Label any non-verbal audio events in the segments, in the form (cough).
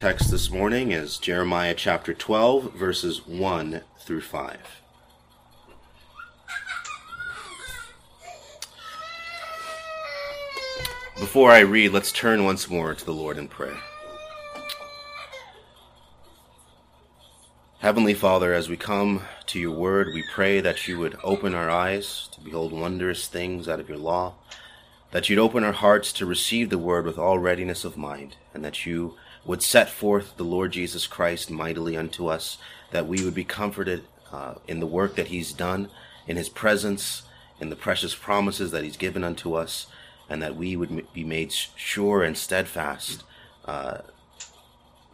Text this morning is Jeremiah chapter 12, verses 1 through 5. Before I read, let's turn once more to the Lord in prayer. Heavenly Father, as we come to your word, we pray that you would open our eyes to behold wondrous things out of your law, that you'd open our hearts to receive the word with all readiness of mind, and that you would set forth the Lord Jesus Christ mightily unto us, that we would be comforted uh, in the work that He's done, in His presence, in the precious promises that He's given unto us, and that we would be made sure and steadfast, uh,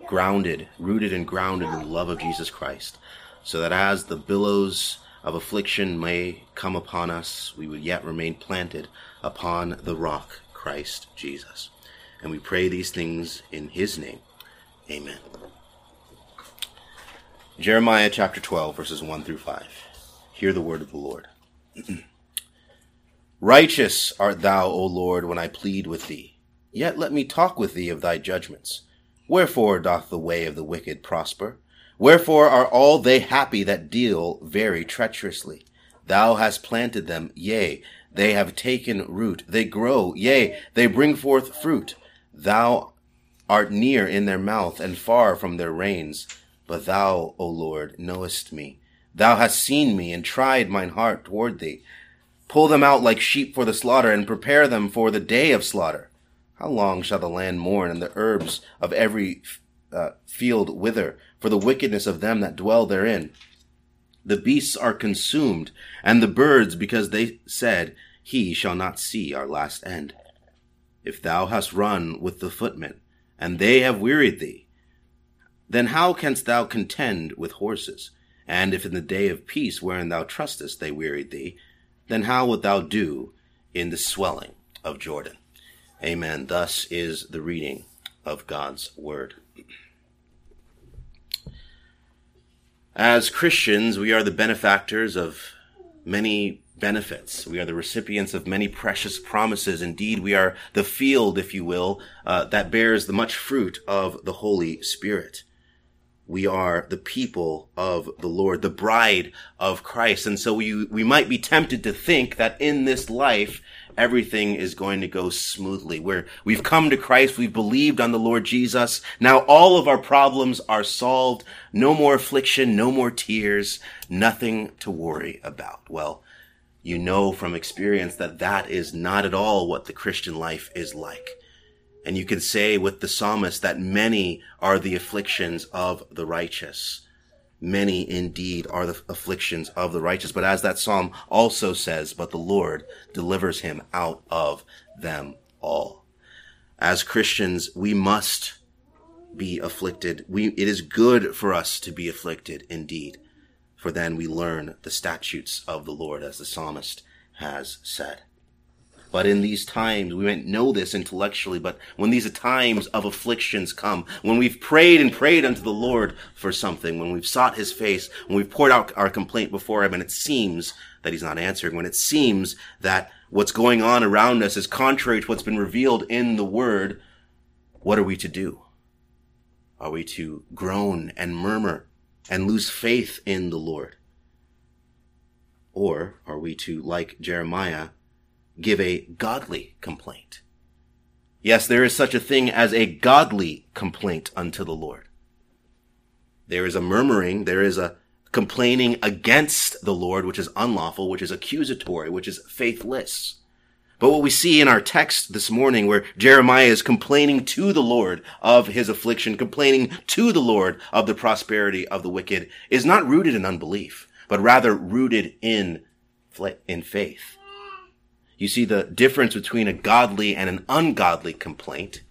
grounded, rooted and grounded in the love of Jesus Christ, so that as the billows of affliction may come upon us, we would yet remain planted upon the rock, Christ Jesus. And we pray these things in his name. Amen. Jeremiah chapter 12, verses 1 through 5. Hear the word of the Lord. (clears throat) Righteous art thou, O Lord, when I plead with thee. Yet let me talk with thee of thy judgments. Wherefore doth the way of the wicked prosper? Wherefore are all they happy that deal very treacherously? Thou hast planted them, yea, they have taken root, they grow, yea, they bring forth fruit. Thou art near in their mouth and far from their reins. But thou, O Lord, knowest me. Thou hast seen me and tried mine heart toward thee. Pull them out like sheep for the slaughter and prepare them for the day of slaughter. How long shall the land mourn and the herbs of every uh, field wither for the wickedness of them that dwell therein? The beasts are consumed and the birds because they said, he shall not see our last end. If thou hast run with the footmen, and they have wearied thee, then how canst thou contend with horses? And if in the day of peace wherein thou trustest they wearied thee, then how wilt thou do in the swelling of Jordan? Amen. Thus is the reading of God's word. As Christians, we are the benefactors of many benefits. We are the recipients of many precious promises. Indeed, we are the field, if you will, uh, that bears the much fruit of the Holy Spirit. We are the people of the Lord, the bride of Christ. And so we, we might be tempted to think that in this life, everything is going to go smoothly. Where we've come to Christ, we've believed on the Lord Jesus. Now all of our problems are solved. No more affliction, no more tears, nothing to worry about. Well, you know from experience that that is not at all what the Christian life is like. And you can say with the psalmist that many are the afflictions of the righteous. Many indeed are the afflictions of the righteous. But as that psalm also says, but the Lord delivers him out of them all. As Christians, we must be afflicted. We, it is good for us to be afflicted indeed for then we learn the statutes of the Lord, as the psalmist has said. But in these times, we might know this intellectually, but when these times of afflictions come, when we've prayed and prayed unto the Lord for something, when we've sought his face, when we've poured out our complaint before him, and it seems that he's not answering, when it seems that what's going on around us is contrary to what's been revealed in the word, what are we to do? Are we to groan and murmur and lose faith in the Lord? Or are we to, like Jeremiah, give a godly complaint? Yes, there is such a thing as a godly complaint unto the Lord. There is a murmuring, there is a complaining against the Lord, which is unlawful, which is accusatory, which is faithless. But what we see in our text this morning where Jeremiah is complaining to the Lord of his affliction, complaining to the Lord of the prosperity of the wicked is not rooted in unbelief, but rather rooted in, in faith. You see, the difference between a godly and an ungodly complaint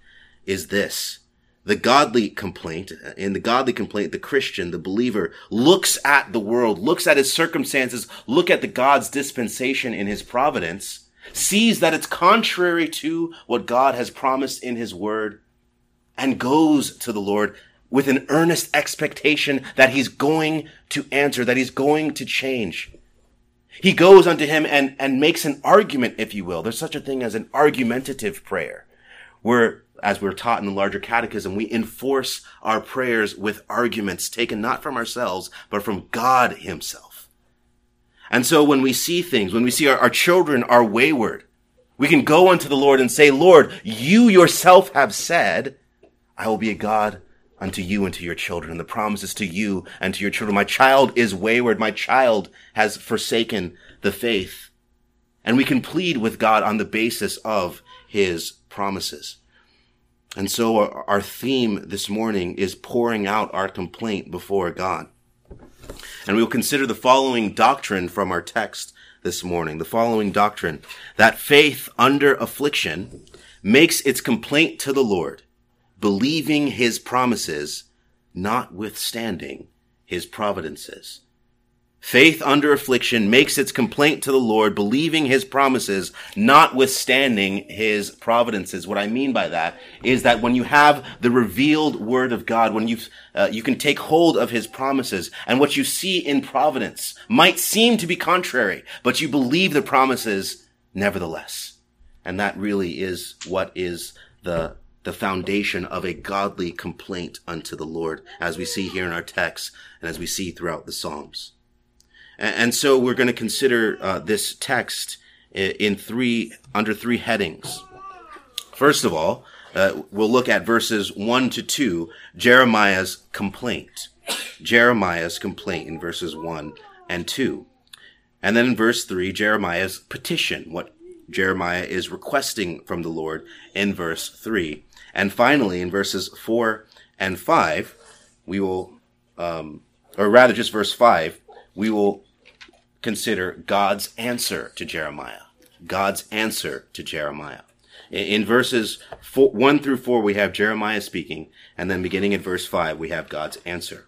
is this. The godly complaint, in the godly complaint, the Christian, the believer looks at the world, looks at his circumstances, look at the God's dispensation in his providence, sees that it's contrary to what God has promised in his word, and goes to the Lord with an earnest expectation that he's going to answer, that he's going to change. He goes unto him and, and makes an argument, if you will. There's such a thing as an argumentative prayer, where as we're taught in the larger catechism, we enforce our prayers with arguments taken not from ourselves, but from God himself. And so when we see things, when we see our, our children are wayward, we can go unto the Lord and say, Lord, you yourself have said, I will be a God unto you and to your children. And the promise is to you and to your children. My child is wayward. My child has forsaken the faith. And we can plead with God on the basis of his promises. And so our, our theme this morning is pouring out our complaint before God. And we will consider the following doctrine from our text this morning. The following doctrine that faith under affliction makes its complaint to the Lord believing his promises, notwithstanding his providences. Faith under affliction makes its complaint to the Lord, believing his promises, notwithstanding his providences. What I mean by that is that when you have the revealed word of God, when you uh, you can take hold of his promises, and what you see in providence might seem to be contrary, but you believe the promises nevertheless. And that really is what is the the foundation of a godly complaint unto the Lord, as we see here in our text and as we see throughout the Psalms. And, so we're going to consider uh, this text in three, under three headings. First of all, uh, we'll look at verses one to two, Jeremiah's complaint. Jeremiah's complaint in verses one and two. And then in verse three, Jeremiah's petition, what Jeremiah is requesting from the Lord in verse three. And finally, in verses four and five, we will, um, or rather just verse five, we will consider God's answer to Jeremiah. God's answer to Jeremiah. In, verses four, one through four, we have Jeremiah speaking, and then beginning in verse five, we have God's answer.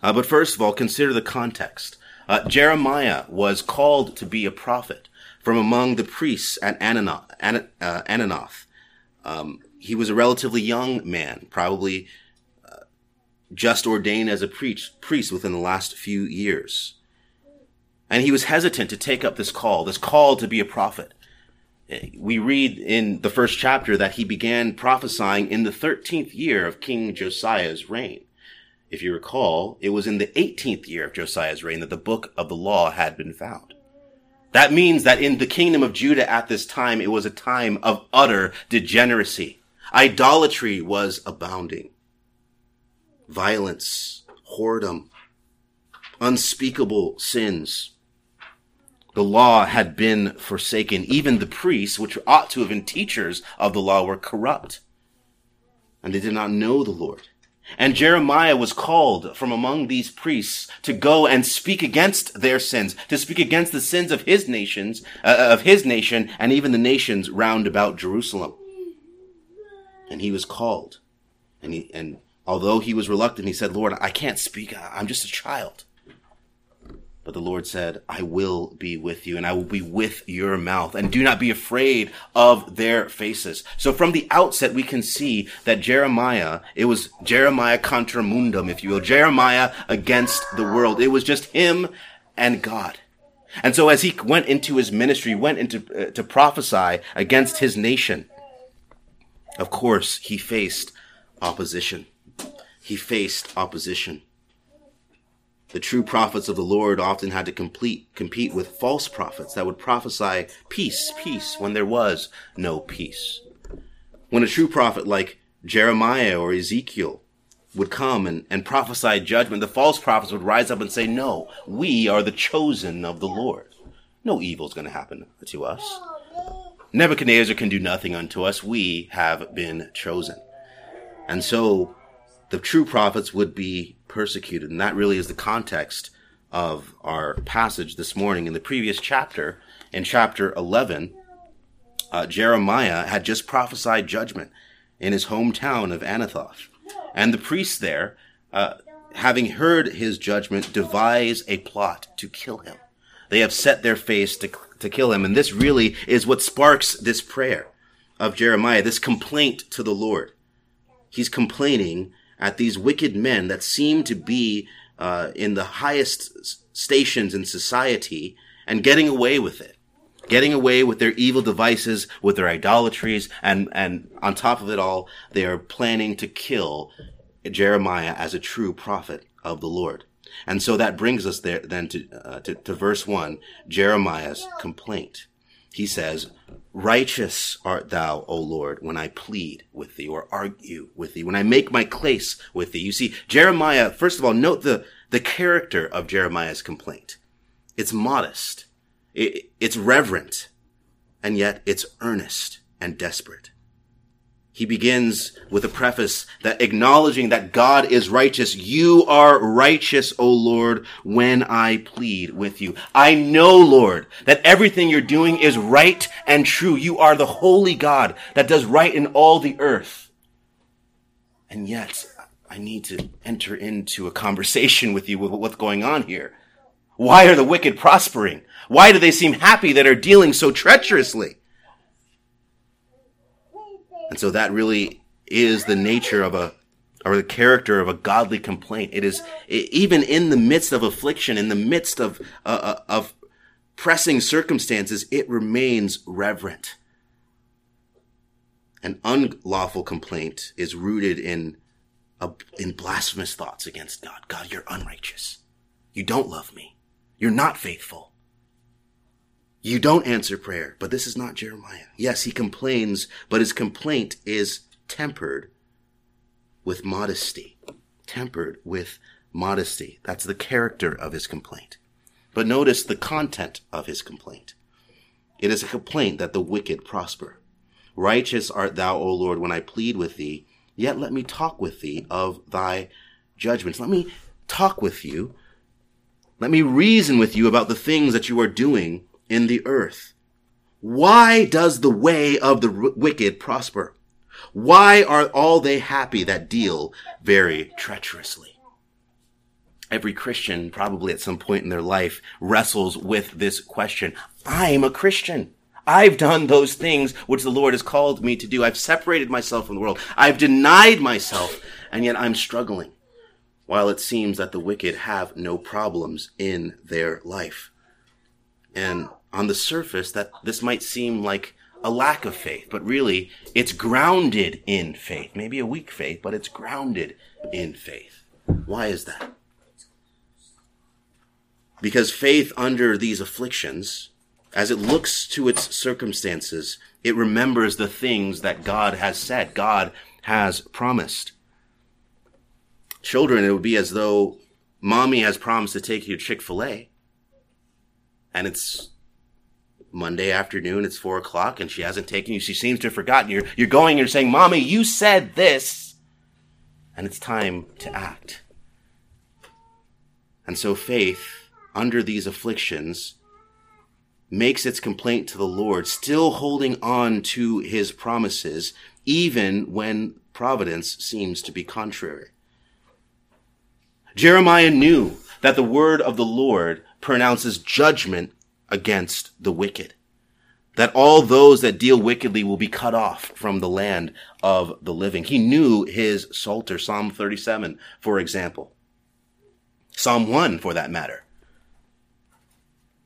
Uh, but first of all, consider the context. Uh, Jeremiah was called to be a prophet from among the priests at Anathoth. uh, Anathoth. Um, he was a relatively young man, probably uh, just ordained as a priest within the last few years. And he was hesitant to take up this call, this call to be a prophet. We read in the first chapter that he began prophesying in the 13th year of King Josiah's reign. If you recall, it was in the 18th year of Josiah's reign that the book of the law had been found. That means that in the kingdom of Judah at this time, it was a time of utter degeneracy. Idolatry was abounding. Violence, whoredom, unspeakable sins. The law had been forsaken. Even the priests, which ought to have been teachers of the law, were corrupt. And they did not know the Lord. And Jeremiah was called from among these priests to go and speak against their sins, to speak against the sins of his nations, uh, of his nation, and even the nations round about Jerusalem and he was called. And he, and although he was reluctant, he said, Lord, I can't speak. I'm just a child. But the Lord said, I will be with you and I will be with your mouth and do not be afraid of their faces. So from the outset, we can see that Jeremiah, it was Jeremiah contra mundum, if you will, Jeremiah against the world. It was just him and God. And so as he went into his ministry, went into uh, to prophesy against his nation, of course, he faced opposition. He faced opposition. The true prophets of the Lord often had to complete, compete with false prophets that would prophesy peace, peace, when there was no peace. When a true prophet like Jeremiah or Ezekiel would come and, and prophesy judgment, the false prophets would rise up and say, no, we are the chosen of the Lord. No evil is going to happen to us. Nebuchadnezzar can do nothing unto us. We have been chosen. And so the true prophets would be persecuted. And that really is the context of our passage this morning. In the previous chapter, in chapter 11, uh, Jeremiah had just prophesied judgment in his hometown of Anathoth. And the priests there, uh, having heard his judgment, devise a plot to kill him. They have set their face to to kill him. And this really is what sparks this prayer of Jeremiah, this complaint to the Lord. He's complaining at these wicked men that seem to be uh, in the highest stations in society and getting away with it. getting away with their evil devices, with their idolatries, and, and on top of it all, they are planning to kill Jeremiah as a true prophet of the Lord. And so that brings us there then to, uh, to, to verse one, Jeremiah's complaint. He says, righteous art thou, O Lord, when I plead with thee or argue with thee, when I make my case with thee. You see, Jeremiah, first of all, note the, the character of Jeremiah's complaint. It's modest. It, it's reverent. And yet it's earnest and desperate. He begins with a preface that acknowledging that God is righteous. You are righteous, O Lord, when I plead with you. I know, Lord, that everything you're doing is right and true. You are the holy God that does right in all the earth. And yet, I need to enter into a conversation with you with what's going on here. Why are the wicked prospering? Why do they seem happy that are dealing so treacherously? And so that really is the nature of a, or the character of a godly complaint. It is it, even in the midst of affliction, in the midst of, uh, uh, of pressing circumstances, it remains reverent. An unlawful complaint is rooted in a, in blasphemous thoughts against God. God, you're unrighteous. You don't love me. You're not faithful. You don't answer prayer, but this is not Jeremiah. Yes, he complains, but his complaint is tempered with modesty. Tempered with modesty. That's the character of his complaint. But notice the content of his complaint. It is a complaint that the wicked prosper. Righteous art thou, O Lord, when I plead with thee, yet let me talk with thee of thy judgments. Let me talk with you. Let me reason with you about the things that you are doing in the earth. Why does the way of the wicked prosper? Why are all they happy that deal very treacherously? Every Christian probably at some point in their life wrestles with this question. I'm a Christian. I've done those things which the Lord has called me to do. I've separated myself from the world. I've denied myself and yet I'm struggling. While it seems that the wicked have no problems in their life. And on the surface, that this might seem like a lack of faith, but really it's grounded in faith. Maybe a weak faith, but it's grounded in faith. Why is that? Because faith under these afflictions, as it looks to its circumstances, it remembers the things that God has said, God has promised. Children, it would be as though mommy has promised to take you to Chick fil A and it's Monday afternoon, it's four o'clock, and she hasn't taken you. She seems to have forgotten. You're, you're going you're saying, Mommy, you said this. And it's time to act. And so faith, under these afflictions, makes its complaint to the Lord, still holding on to his promises, even when providence seems to be contrary. Jeremiah knew that the word of the Lord pronounces judgment against the wicked. That all those that deal wickedly will be cut off from the land of the living. He knew his Psalter, Psalm 37, for example. Psalm 1, for that matter.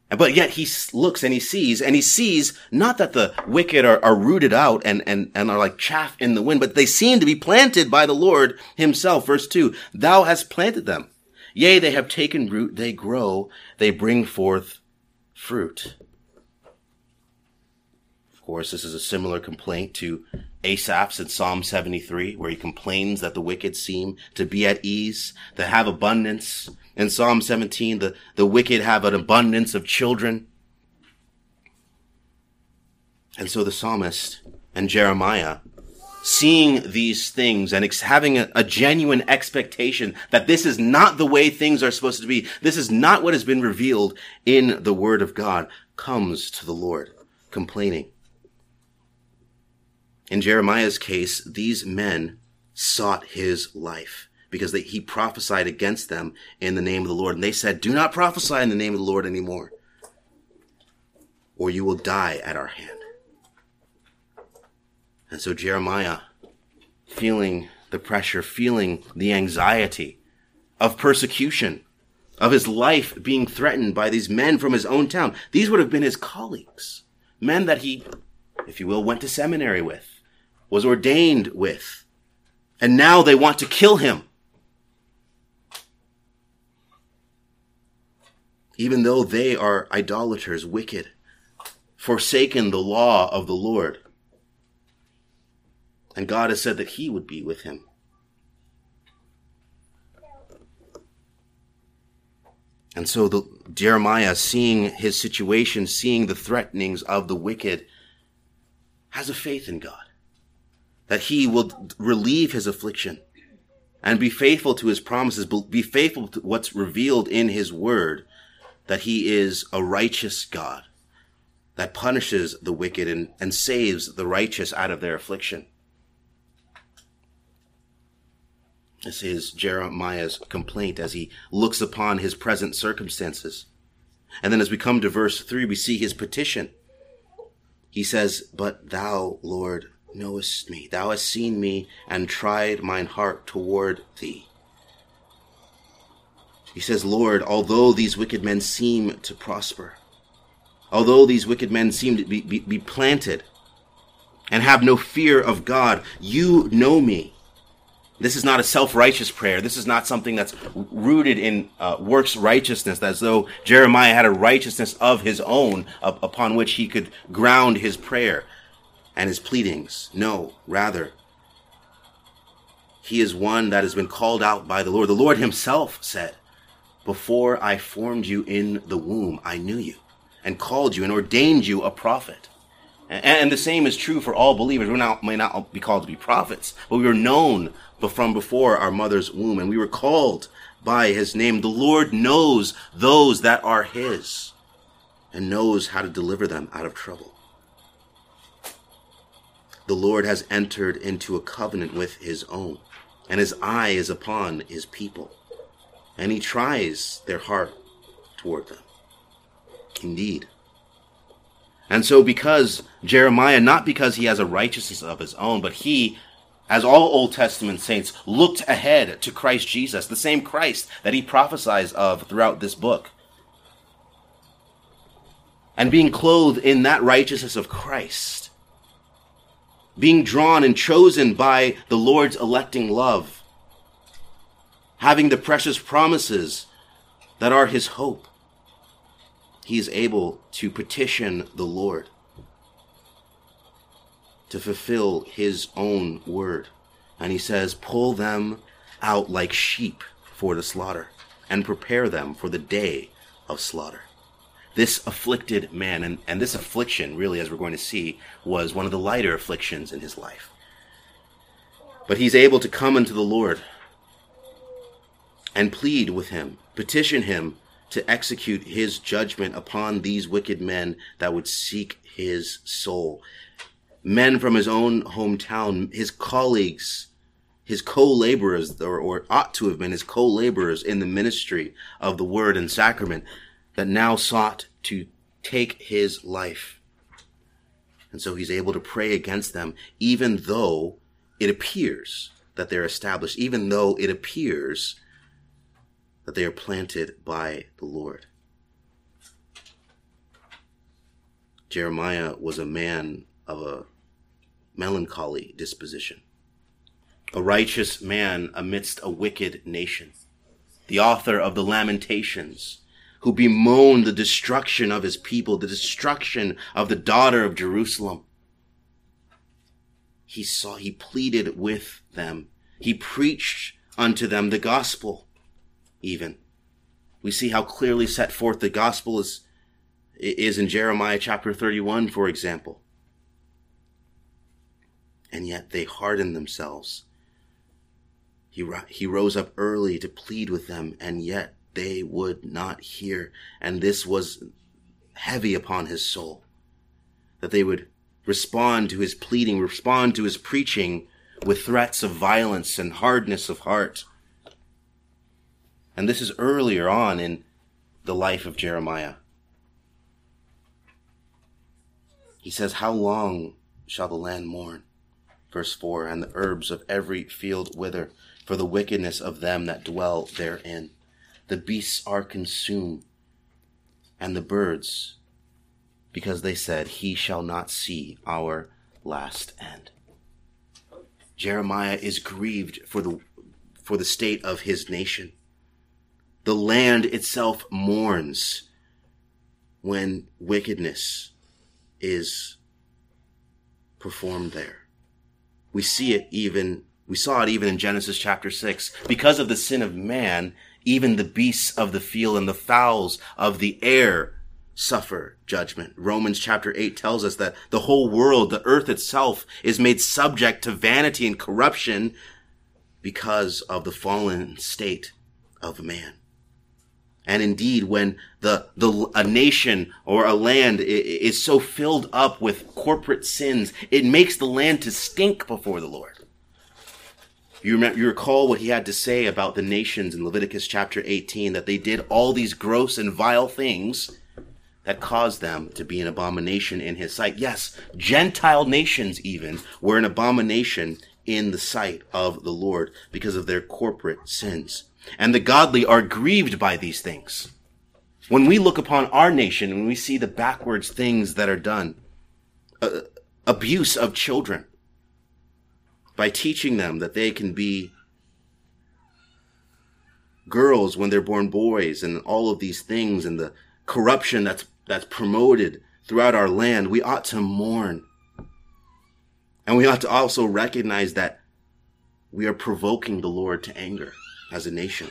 But yet he looks and he sees, and he sees not that the wicked are, are rooted out and, and, and are like chaff in the wind, but they seem to be planted by the Lord himself. Verse 2 Thou hast planted them Yea, they have taken root, they grow, they bring forth fruit. Of course, this is a similar complaint to Asaph's in Psalm 73, where he complains that the wicked seem to be at ease, to have abundance. In Psalm 17, the, the wicked have an abundance of children. And so the psalmist and Jeremiah seeing these things and ex- having a, a, genuine expectation that this is not the way things are supposed to be, this is not what has been revealed in the Word of God, comes to the Lord, complaining. In Jeremiah's case, these men sought his life because they, he prophesied against them in the name of the Lord. And they said, do not prophesy in the name of the Lord anymore, or you will die at our hand. And so Jeremiah, feeling the pressure, feeling the anxiety of persecution, of his life being threatened by these men from his own town, these would have been his colleagues. men that he, if you will, went to seminary with, was ordained with. And now they want to kill him. Even though they are idolaters, wicked, forsaken the law of the Lord. And God has said that he would be with him. And so the, Jeremiah, seeing his situation, seeing the threatenings of the wicked, has a faith in God that he will relieve his affliction and be faithful to his promises, be faithful to what's revealed in his word, that he is a righteous God that punishes the wicked and, and saves the righteous out of their affliction. This is Jeremiah's complaint as he looks upon his present circumstances. And then as we come to verse 3, we see his petition. He says, But thou, Lord, knowest me. Thou hast seen me and tried mine heart toward thee. He says, Lord, although these wicked men seem to prosper, although these wicked men seem to be, be, be planted and have no fear of God, you know me. This is not a self-righteous prayer. This is not something that's rooted in uh, works righteousness, as though Jeremiah had a righteousness of his own up, upon which he could ground his prayer and his pleadings. No, rather, he is one that has been called out by the Lord. The Lord himself said, before I formed you in the womb, I knew you and called you and ordained you a prophet. And the same is true for all believers. We may not be called to be prophets, but we are known from before our mother's womb, and we were called by his name. The Lord knows those that are his and knows how to deliver them out of trouble. The Lord has entered into a covenant with his own, and his eye is upon his people, and he tries their heart toward them. Indeed. And so, because Jeremiah, not because he has a righteousness of his own, but he as all Old Testament saints looked ahead to Christ Jesus, the same Christ that he prophesies of throughout this book. And being clothed in that righteousness of Christ, being drawn and chosen by the Lord's electing love, having the precious promises that are his hope, he is able to petition the Lord to fulfill his own word. And he says, pull them out like sheep for the slaughter and prepare them for the day of slaughter. This afflicted man, and, and this affliction, really, as we're going to see, was one of the lighter afflictions in his life. But he's able to come unto the Lord and plead with him, petition him to execute his judgment upon these wicked men that would seek his soul men from his own hometown, his colleagues, his co-laborers, or, or ought to have been his co-laborers in the ministry of the word and sacrament that now sought to take his life. And so he's able to pray against them, even though it appears that they're established, even though it appears that they are planted by the Lord. Jeremiah was a man of a melancholy disposition. A righteous man amidst a wicked nation. The author of the Lamentations, who bemoaned the destruction of his people, the destruction of the daughter of Jerusalem. He saw, he pleaded with them. He preached unto them the gospel, even. We see how clearly set forth the gospel is, is in Jeremiah chapter 31, for example and yet they hardened themselves. He, he rose up early to plead with them, and yet they would not hear. And this was heavy upon his soul. That they would respond to his pleading, respond to his preaching with threats of violence and hardness of heart. And this is earlier on in the life of Jeremiah. He says, How long shall the land mourn? Verse 4 And the herbs of every field wither for the wickedness of them that dwell therein. The beasts are consumed, and the birds because they said, He shall not see our last end. Jeremiah is grieved for the, for the state of his nation. The land itself mourns when wickedness is performed there. We see it even, we saw it even in Genesis chapter 6. Because of the sin of man, even the beasts of the field and the fowls of the air suffer judgment. Romans chapter 8 tells us that the whole world, the earth itself, is made subject to vanity and corruption because of the fallen state of man. And indeed, when the, the, a nation or a land is so filled up with corporate sins, it makes the land to stink before the Lord. You, remember, you recall what he had to say about the nations in Leviticus chapter 18, that they did all these gross and vile things that caused them to be an abomination in his sight. Yes, Gentile nations even were an abomination in the sight of the Lord because of their corporate sins and the godly are grieved by these things. When we look upon our nation and we see the backwards things that are done, uh, abuse of children, by teaching them that they can be girls when they're born boys and all of these things and the corruption that's that's promoted throughout our land, we ought to mourn. And we ought to also recognize that we are provoking the Lord to anger as a nation.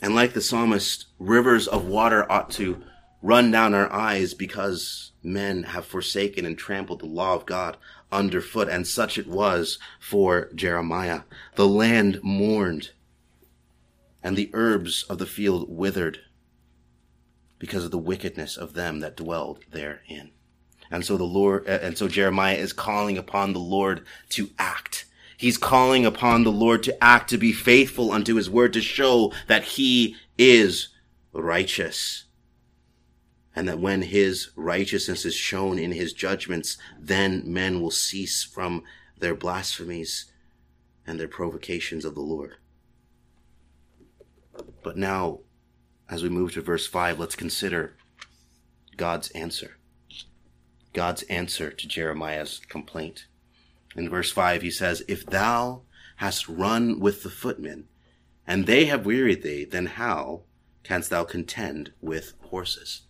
And like the psalmist, rivers of water ought to run down our eyes because men have forsaken and trampled the law of God underfoot. And such it was for Jeremiah. The land mourned and the herbs of the field withered because of the wickedness of them that dwelled therein. And so the Lord, uh, and so Jeremiah is calling upon the Lord to act He's calling upon the Lord to act, to be faithful unto his word, to show that he is righteous. And that when his righteousness is shown in his judgments, then men will cease from their blasphemies and their provocations of the Lord. But now, as we move to verse 5, let's consider God's answer. God's answer to Jeremiah's complaint. In verse 5, he says, If thou hast run with the footmen, and they have wearied thee, then how canst thou contend with horses?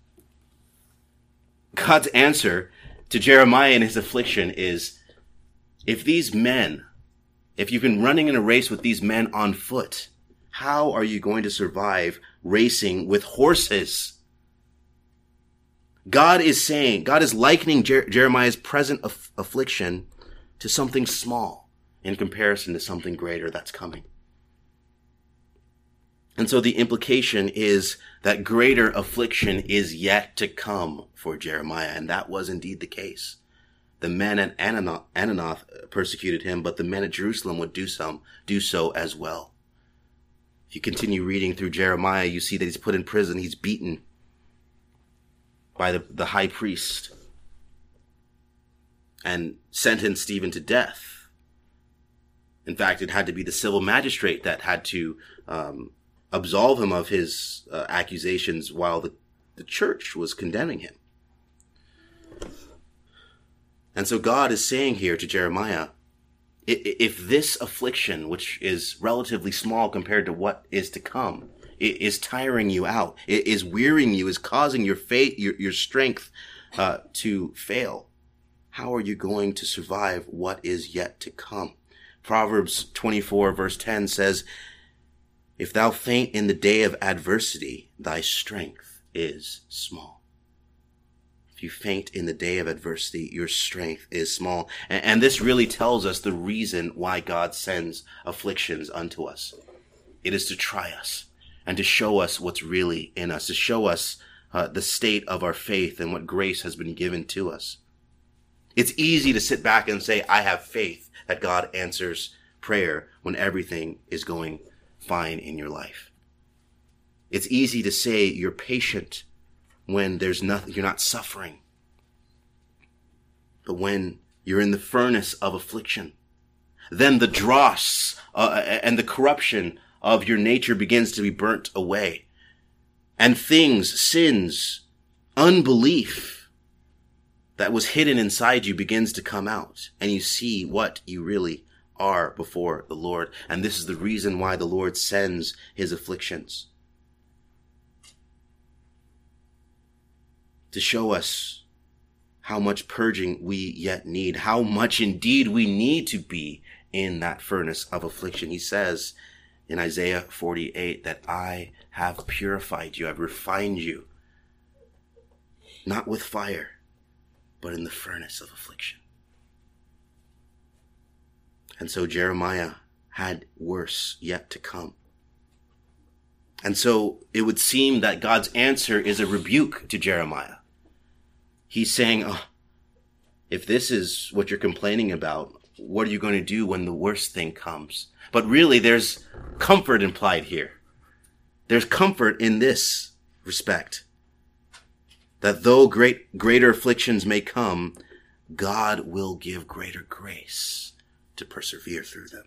God's answer to Jeremiah in his affliction is, if these men, if you've been running in a race with these men on foot, how are you going to survive racing with horses? God is saying, God is likening Jer- Jeremiah's present aff- affliction to something small in comparison to something greater that's coming. And so the implication is that greater affliction is yet to come for Jeremiah. And that was indeed the case. The men at Anathoth persecuted him, but the men at Jerusalem would do some, do so as well. If you continue reading through Jeremiah, you see that he's put in prison. He's beaten by the, the high priest and sentenced Stephen to death. In fact, it had to be the civil magistrate that had to um, absolve him of his uh, accusations while the, the church was condemning him. And so God is saying here to Jeremiah, if this affliction, which is relatively small compared to what is to come, is tiring you out, is wearying you, is causing your faith, your, your strength uh, to fail, how are you going to survive what is yet to come? Proverbs 24 verse 10 says, If thou faint in the day of adversity, thy strength is small. If you faint in the day of adversity, your strength is small. And, and this really tells us the reason why God sends afflictions unto us. It is to try us and to show us what's really in us, to show us uh, the state of our faith and what grace has been given to us. It's easy to sit back and say, I have faith that God answers prayer when everything is going fine in your life. It's easy to say you're patient when there's nothing, you're not suffering. But when you're in the furnace of affliction, then the dross uh, and the corruption of your nature begins to be burnt away. And things, sins, unbelief that was hidden inside you begins to come out and you see what you really are before the Lord. And this is the reason why the Lord sends his afflictions. To show us how much purging we yet need, how much indeed we need to be in that furnace of affliction. He says in Isaiah 48 that I have purified you, I've refined you, not with fire, but in the furnace of affliction. And so Jeremiah had worse yet to come. And so it would seem that God's answer is a rebuke to Jeremiah. He's saying, oh, if this is what you're complaining about, what are you going to do when the worst thing comes? But really, there's comfort implied here. There's comfort in this respect. That though great, greater afflictions may come, God will give greater grace to persevere through them.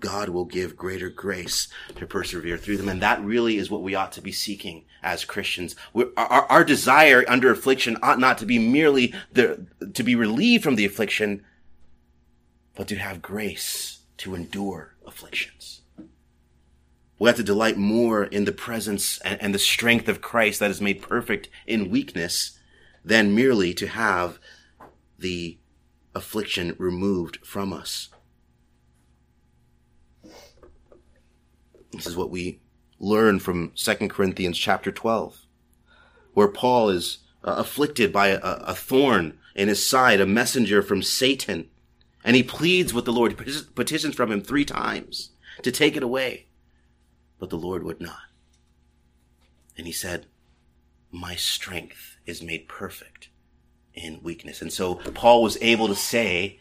God will give greater grace to persevere through them. And that really is what we ought to be seeking as Christians. Our, our, desire under affliction ought not to be merely the, to be relieved from the affliction, but to have grace to endure afflictions. We have to delight more in the presence and, and the strength of Christ that is made perfect in weakness than merely to have the affliction removed from us. This is what we learn from 2 Corinthians chapter 12, where Paul is uh, afflicted by a, a thorn in his side, a messenger from Satan. And he pleads with the Lord, petitions from him three times to take it away. But the Lord would not. And he said, My strength is made perfect in weakness. And so Paul was able to say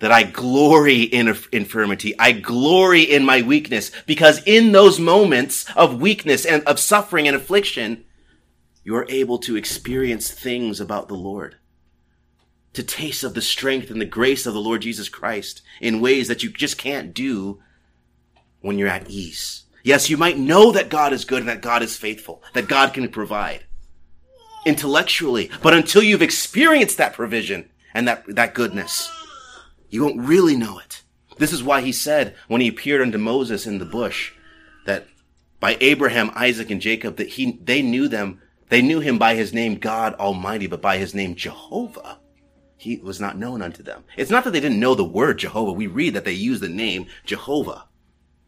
that I glory in infirmity. I glory in my weakness because in those moments of weakness and of suffering and affliction, you are able to experience things about the Lord, to taste of the strength and the grace of the Lord Jesus Christ in ways that you just can't do when you're at ease. Yes, you might know that God is good and that God is faithful, that God can provide intellectually, but until you've experienced that provision and that, that goodness, you won't really know it. This is why he said when he appeared unto Moses in the bush that by Abraham, Isaac, and Jacob that he, they knew them, they knew him by his name God Almighty, but by his name Jehovah, he was not known unto them. It's not that they didn't know the word Jehovah. We read that they used the name Jehovah.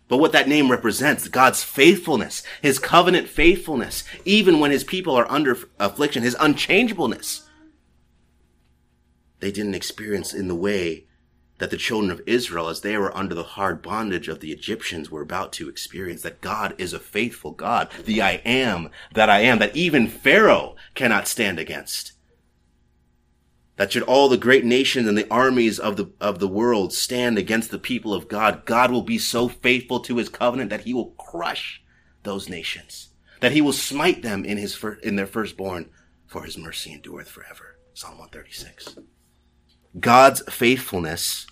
But what that name represents, God's faithfulness, His covenant faithfulness, even when His people are under affliction, His unchangeableness, they didn't experience in the way that the children of Israel, as they were under the hard bondage of the Egyptians, were about to experience that God is a faithful God, the I am that I am, that even Pharaoh cannot stand against. That should all the great nations and the armies of the, of the world stand against the people of God, God will be so faithful to his covenant that he will crush those nations, that he will smite them in his, in their firstborn, for his mercy endureth forever. Psalm 136. God's faithfulness,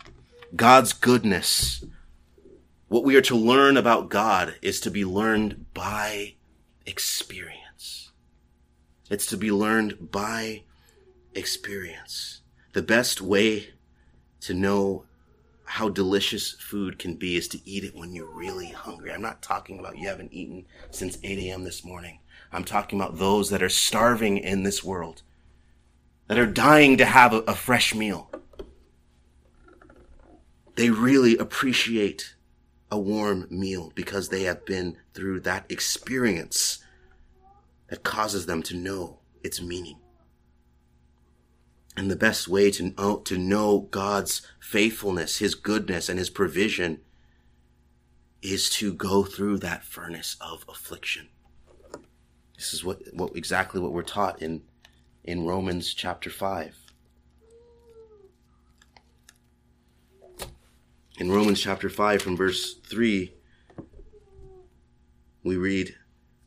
God's goodness. What we are to learn about God is to be learned by experience. It's to be learned by experience. The best way to know how delicious food can be is to eat it when you're really hungry. I'm not talking about you haven't eaten since 8 a.m. this morning. I'm talking about those that are starving in this world that are dying to have a, a fresh meal. They really appreciate a warm meal because they have been through that experience that causes them to know its meaning. And the best way to know, to know God's faithfulness, His goodness, and His provision is to go through that furnace of affliction. This is what, what exactly what we're taught in in Romans chapter 5. In Romans chapter 5 from verse 3, we read,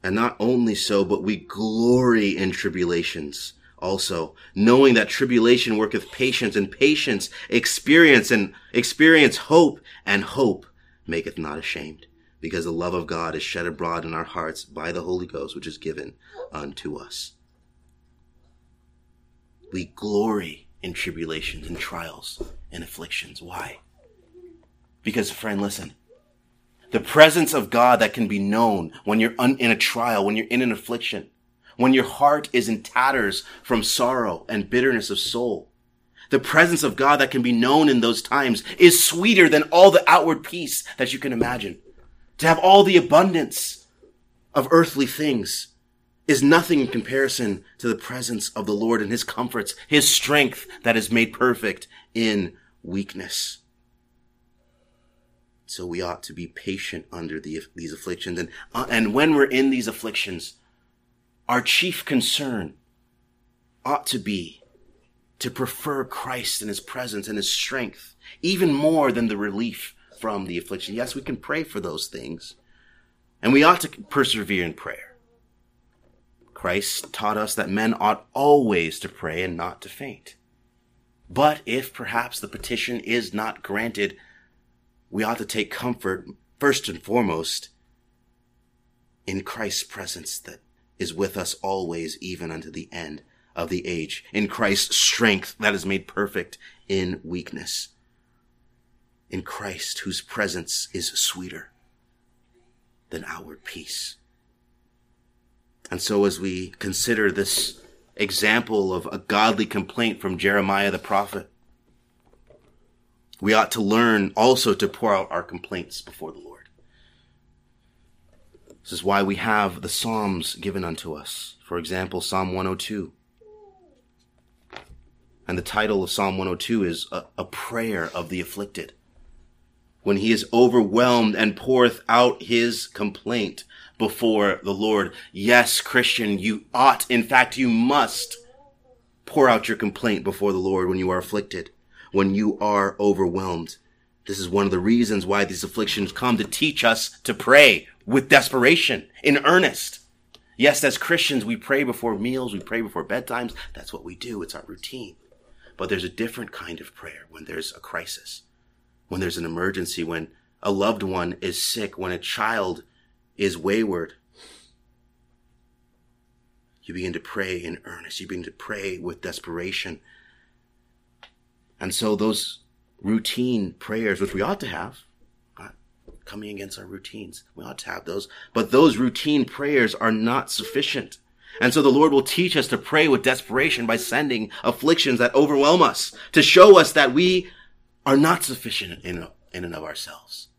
And not only so, but we glory in tribulations also, knowing that tribulation worketh patience, and patience experience, and experience hope, and hope maketh not ashamed, because the love of God is shed abroad in our hearts by the Holy Ghost, which is given unto us. we glory in tribulations and trials and afflictions. Why? Because, friend, listen. The presence of God that can be known when you're un- in a trial, when you're in an affliction, when your heart is in tatters from sorrow and bitterness of soul. The presence of God that can be known in those times is sweeter than all the outward peace that you can imagine. To have all the abundance of earthly things is nothing in comparison to the presence of the Lord and his comforts, his strength that is made perfect in weakness. So we ought to be patient under the, these afflictions. And, uh, and when we're in these afflictions, our chief concern ought to be to prefer Christ and his presence and his strength even more than the relief from the affliction. Yes, we can pray for those things and we ought to persevere in prayer. Christ taught us that men ought always to pray and not to faint. But if perhaps the petition is not granted, we ought to take comfort first and foremost in Christ's presence that is with us always, even unto the end of the age, in Christ's strength that is made perfect in weakness, in Christ whose presence is sweeter than outward peace. And so as we consider this example of a godly complaint from Jeremiah the prophet, we ought to learn also to pour out our complaints before the Lord. This is why we have the Psalms given unto us. For example, Psalm 102. And the title of Psalm 102 is a, a, prayer of the afflicted. When he is overwhelmed and poureth out his complaint before the Lord. Yes, Christian, you ought, in fact, you must pour out your complaint before the Lord when you are afflicted, when you are overwhelmed. This is one of the reasons why these afflictions come to teach us to pray with desperation, in earnest. Yes, as Christians, we pray before meals, we pray before bedtimes. That's what we do. It's our routine. But there's a different kind of prayer when there's a crisis, when there's an emergency, when a loved one is sick, when a child is wayward, you begin to pray in earnest. You begin to pray with desperation. And so those routine prayers, which we ought to have, coming against our routines, we ought to have those, but those routine prayers are not sufficient. And so the Lord will teach us to pray with desperation by sending afflictions that overwhelm us to show us that we are not sufficient in, in and of ourselves.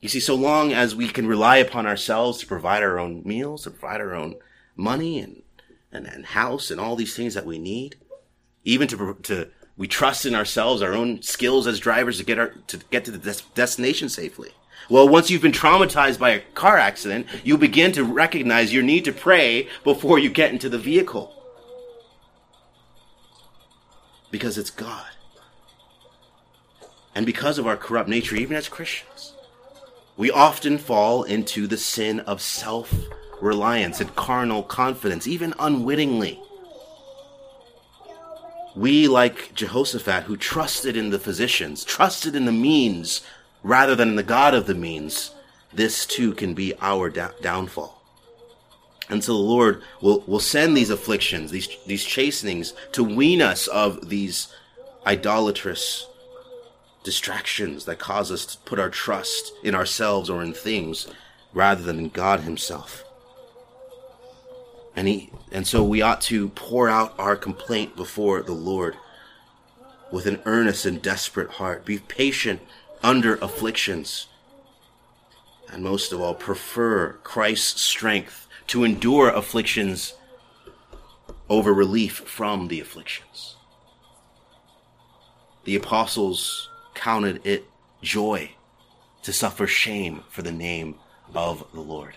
You see, so long as we can rely upon ourselves to provide our own meals, to provide our own money and, and, and house and all these things that we need, even to, to, we trust in ourselves, our own skills as drivers to get our, to get to the des- destination safely. Well, once you've been traumatized by a car accident, you begin to recognize your need to pray before you get into the vehicle. Because it's God. And because of our corrupt nature, even as Christians, we often fall into the sin of self reliance and carnal confidence, even unwittingly. We, like Jehoshaphat, who trusted in the physicians, trusted in the means rather than in the God of the means, this too can be our da- downfall. And so the Lord will, will send these afflictions, these, these chastenings to wean us of these idolatrous distractions that cause us to put our trust in ourselves or in things rather than in God himself. And he and so we ought to pour out our complaint before the Lord with an earnest and desperate heart. Be patient under afflictions. And most of all, prefer Christ's strength to endure afflictions over relief from the afflictions. The apostles counted it joy to suffer shame for the name of the Lord.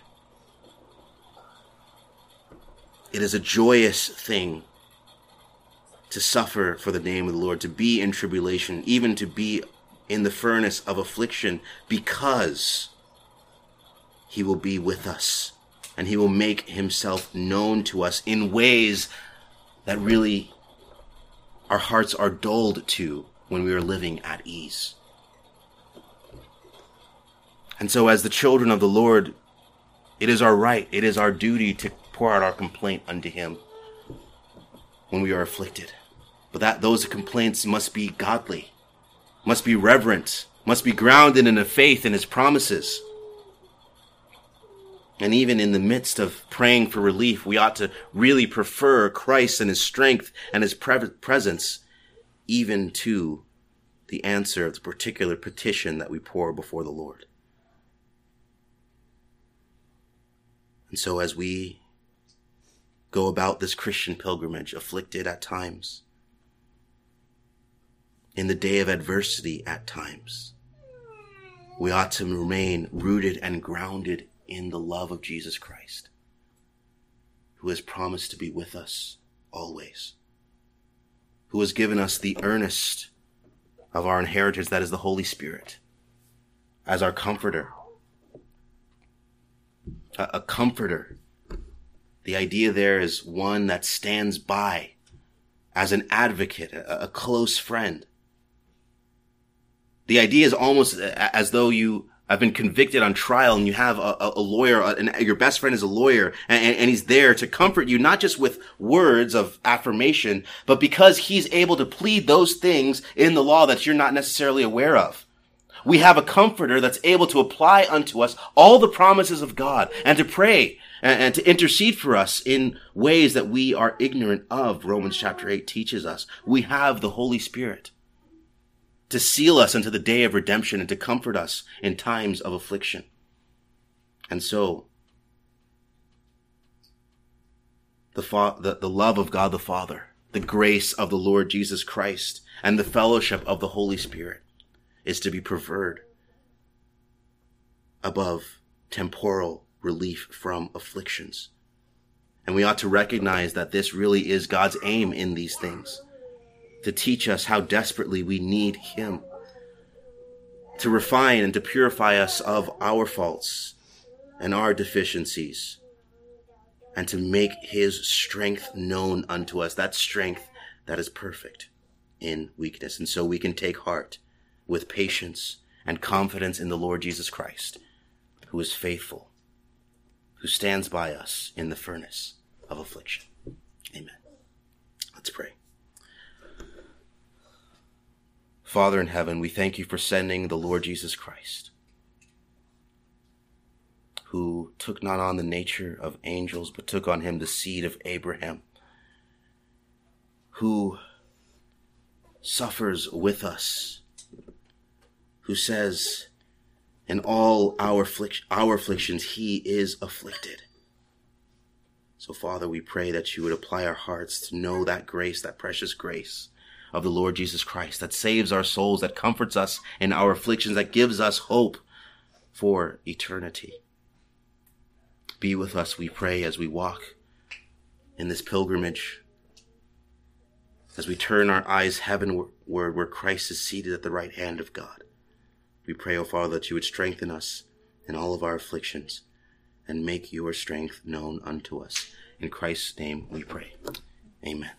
It is a joyous thing to suffer for the name of the Lord, to be in tribulation, even to be in the furnace of affliction, because he will be with us and he will make himself known to us in ways that really our hearts are dulled to when we are living at ease. And so, as the children of the Lord, it is our right, it is our duty to pour out our complaint unto Him. when we are afflicted. But that those complaints must be godly, must be reverent, must be grounded in a faith in his promises. And even in the midst of praying for relief, we ought to really prefer Christ and his strength and his pre- presence even to the answer of the particular petition that we pour before the Lord. And so as we go about this Christian pilgrimage, afflicted at times, in the day of adversity at times, we ought to remain rooted and grounded in the love of Jesus Christ, who has promised to be with us always, who has given us the earnest of our inheritance, that is the Holy Spirit, as our comforter. A, comforter. The idea there is one that stands by as an advocate, a, a close friend. The idea is almost as though you have been convicted on trial and you have a, a lawyer and your best friend is a lawyer and, and, he's there to comfort you, not just with words of affirmation, but because he's able to plead those things in the law that you're not necessarily aware of. We have a comforter that's able to apply unto us all the promises of God and to pray and, and to intercede for us in ways that we are ignorant of. Romans chapter 8 teaches us. We have the Holy Spirit to seal us unto the day of redemption and to comfort us in times of affliction. And so, the, fa- the, the love of God the Father, the grace of the Lord Jesus Christ, and the fellowship of the Holy Spirit is to be preferred above temporal relief from afflictions. And we ought to recognize that this really is God's aim in these things to teach us how desperately we need Him, to refine and to purify us of our faults and our deficiencies, and to make His strength known unto us, that strength that is perfect in weakness. And so we can take heart with patience and confidence in the Lord Jesus Christ, who is faithful, who stands by us in the furnace of affliction. Amen. Let's pray. Father in heaven, we thank you for sending the Lord Jesus Christ, who took not on the nature of angels, but took on him the seed of Abraham, who suffers with us, who says, in all our, our afflictions, he is afflicted. So, Father, we pray that you would apply our hearts to know that grace, that precious grace of the Lord Jesus Christ that saves our souls, that comforts us in our afflictions, that gives us hope for eternity. Be with us, we pray, as we walk in this pilgrimage, as we turn our eyes heavenward where Christ is seated at the right hand of God. We pray, O Father, that you would strengthen us in all of our afflictions and make your strength known unto us. In Christ's name we pray. Amen.